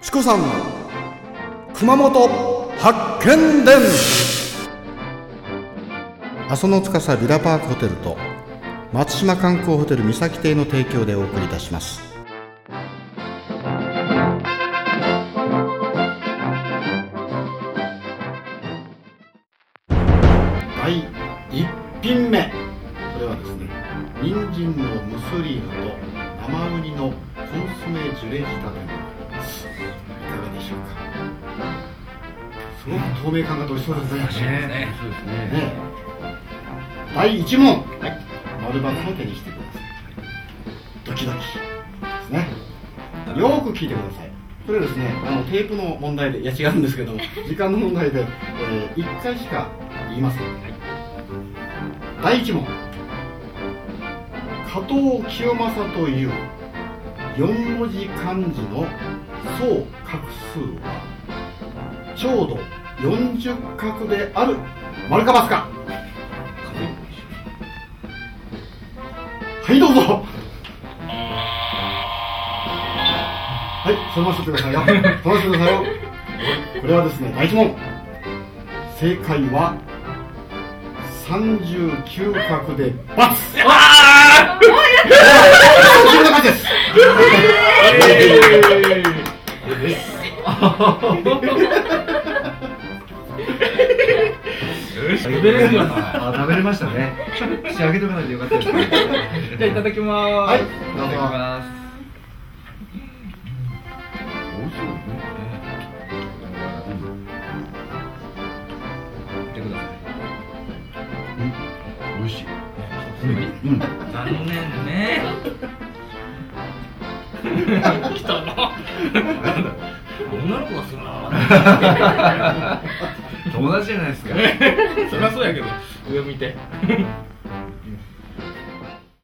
チコさん熊本発見伝。阿蘇の司ビラパークホテルと松島観光ホテル三崎邸の提供でお送りいたします。第一品目。これはですね人参のムスリーヌと生ウニのコンソメジュレ仕立てしょうか。すごく透明感がとしそうですねねそうですね。ね。第1問、はい、丸抜を手にしてください。ドキドキですね。よーく聞いてください。これですねあのテープの問題でいや違うんですけども 時間の問題で、え1回しか言いません、第1問。加藤清正という4文字漢字の総画数はちょうど40画である丸か×か。はいどうぞ。はいそのましてくださいよ。そのましてくださいよ。これはですね第1問正解は39画で×あ自食べれるよなあ、食べれましたね。仕上げとかないとよかったですね。じゃあいただきます。はい。い。ただきます見てください。美味しい。うん残念ね来たな女の子がするな。友達じゃないですか。そりゃそうやけど。上見て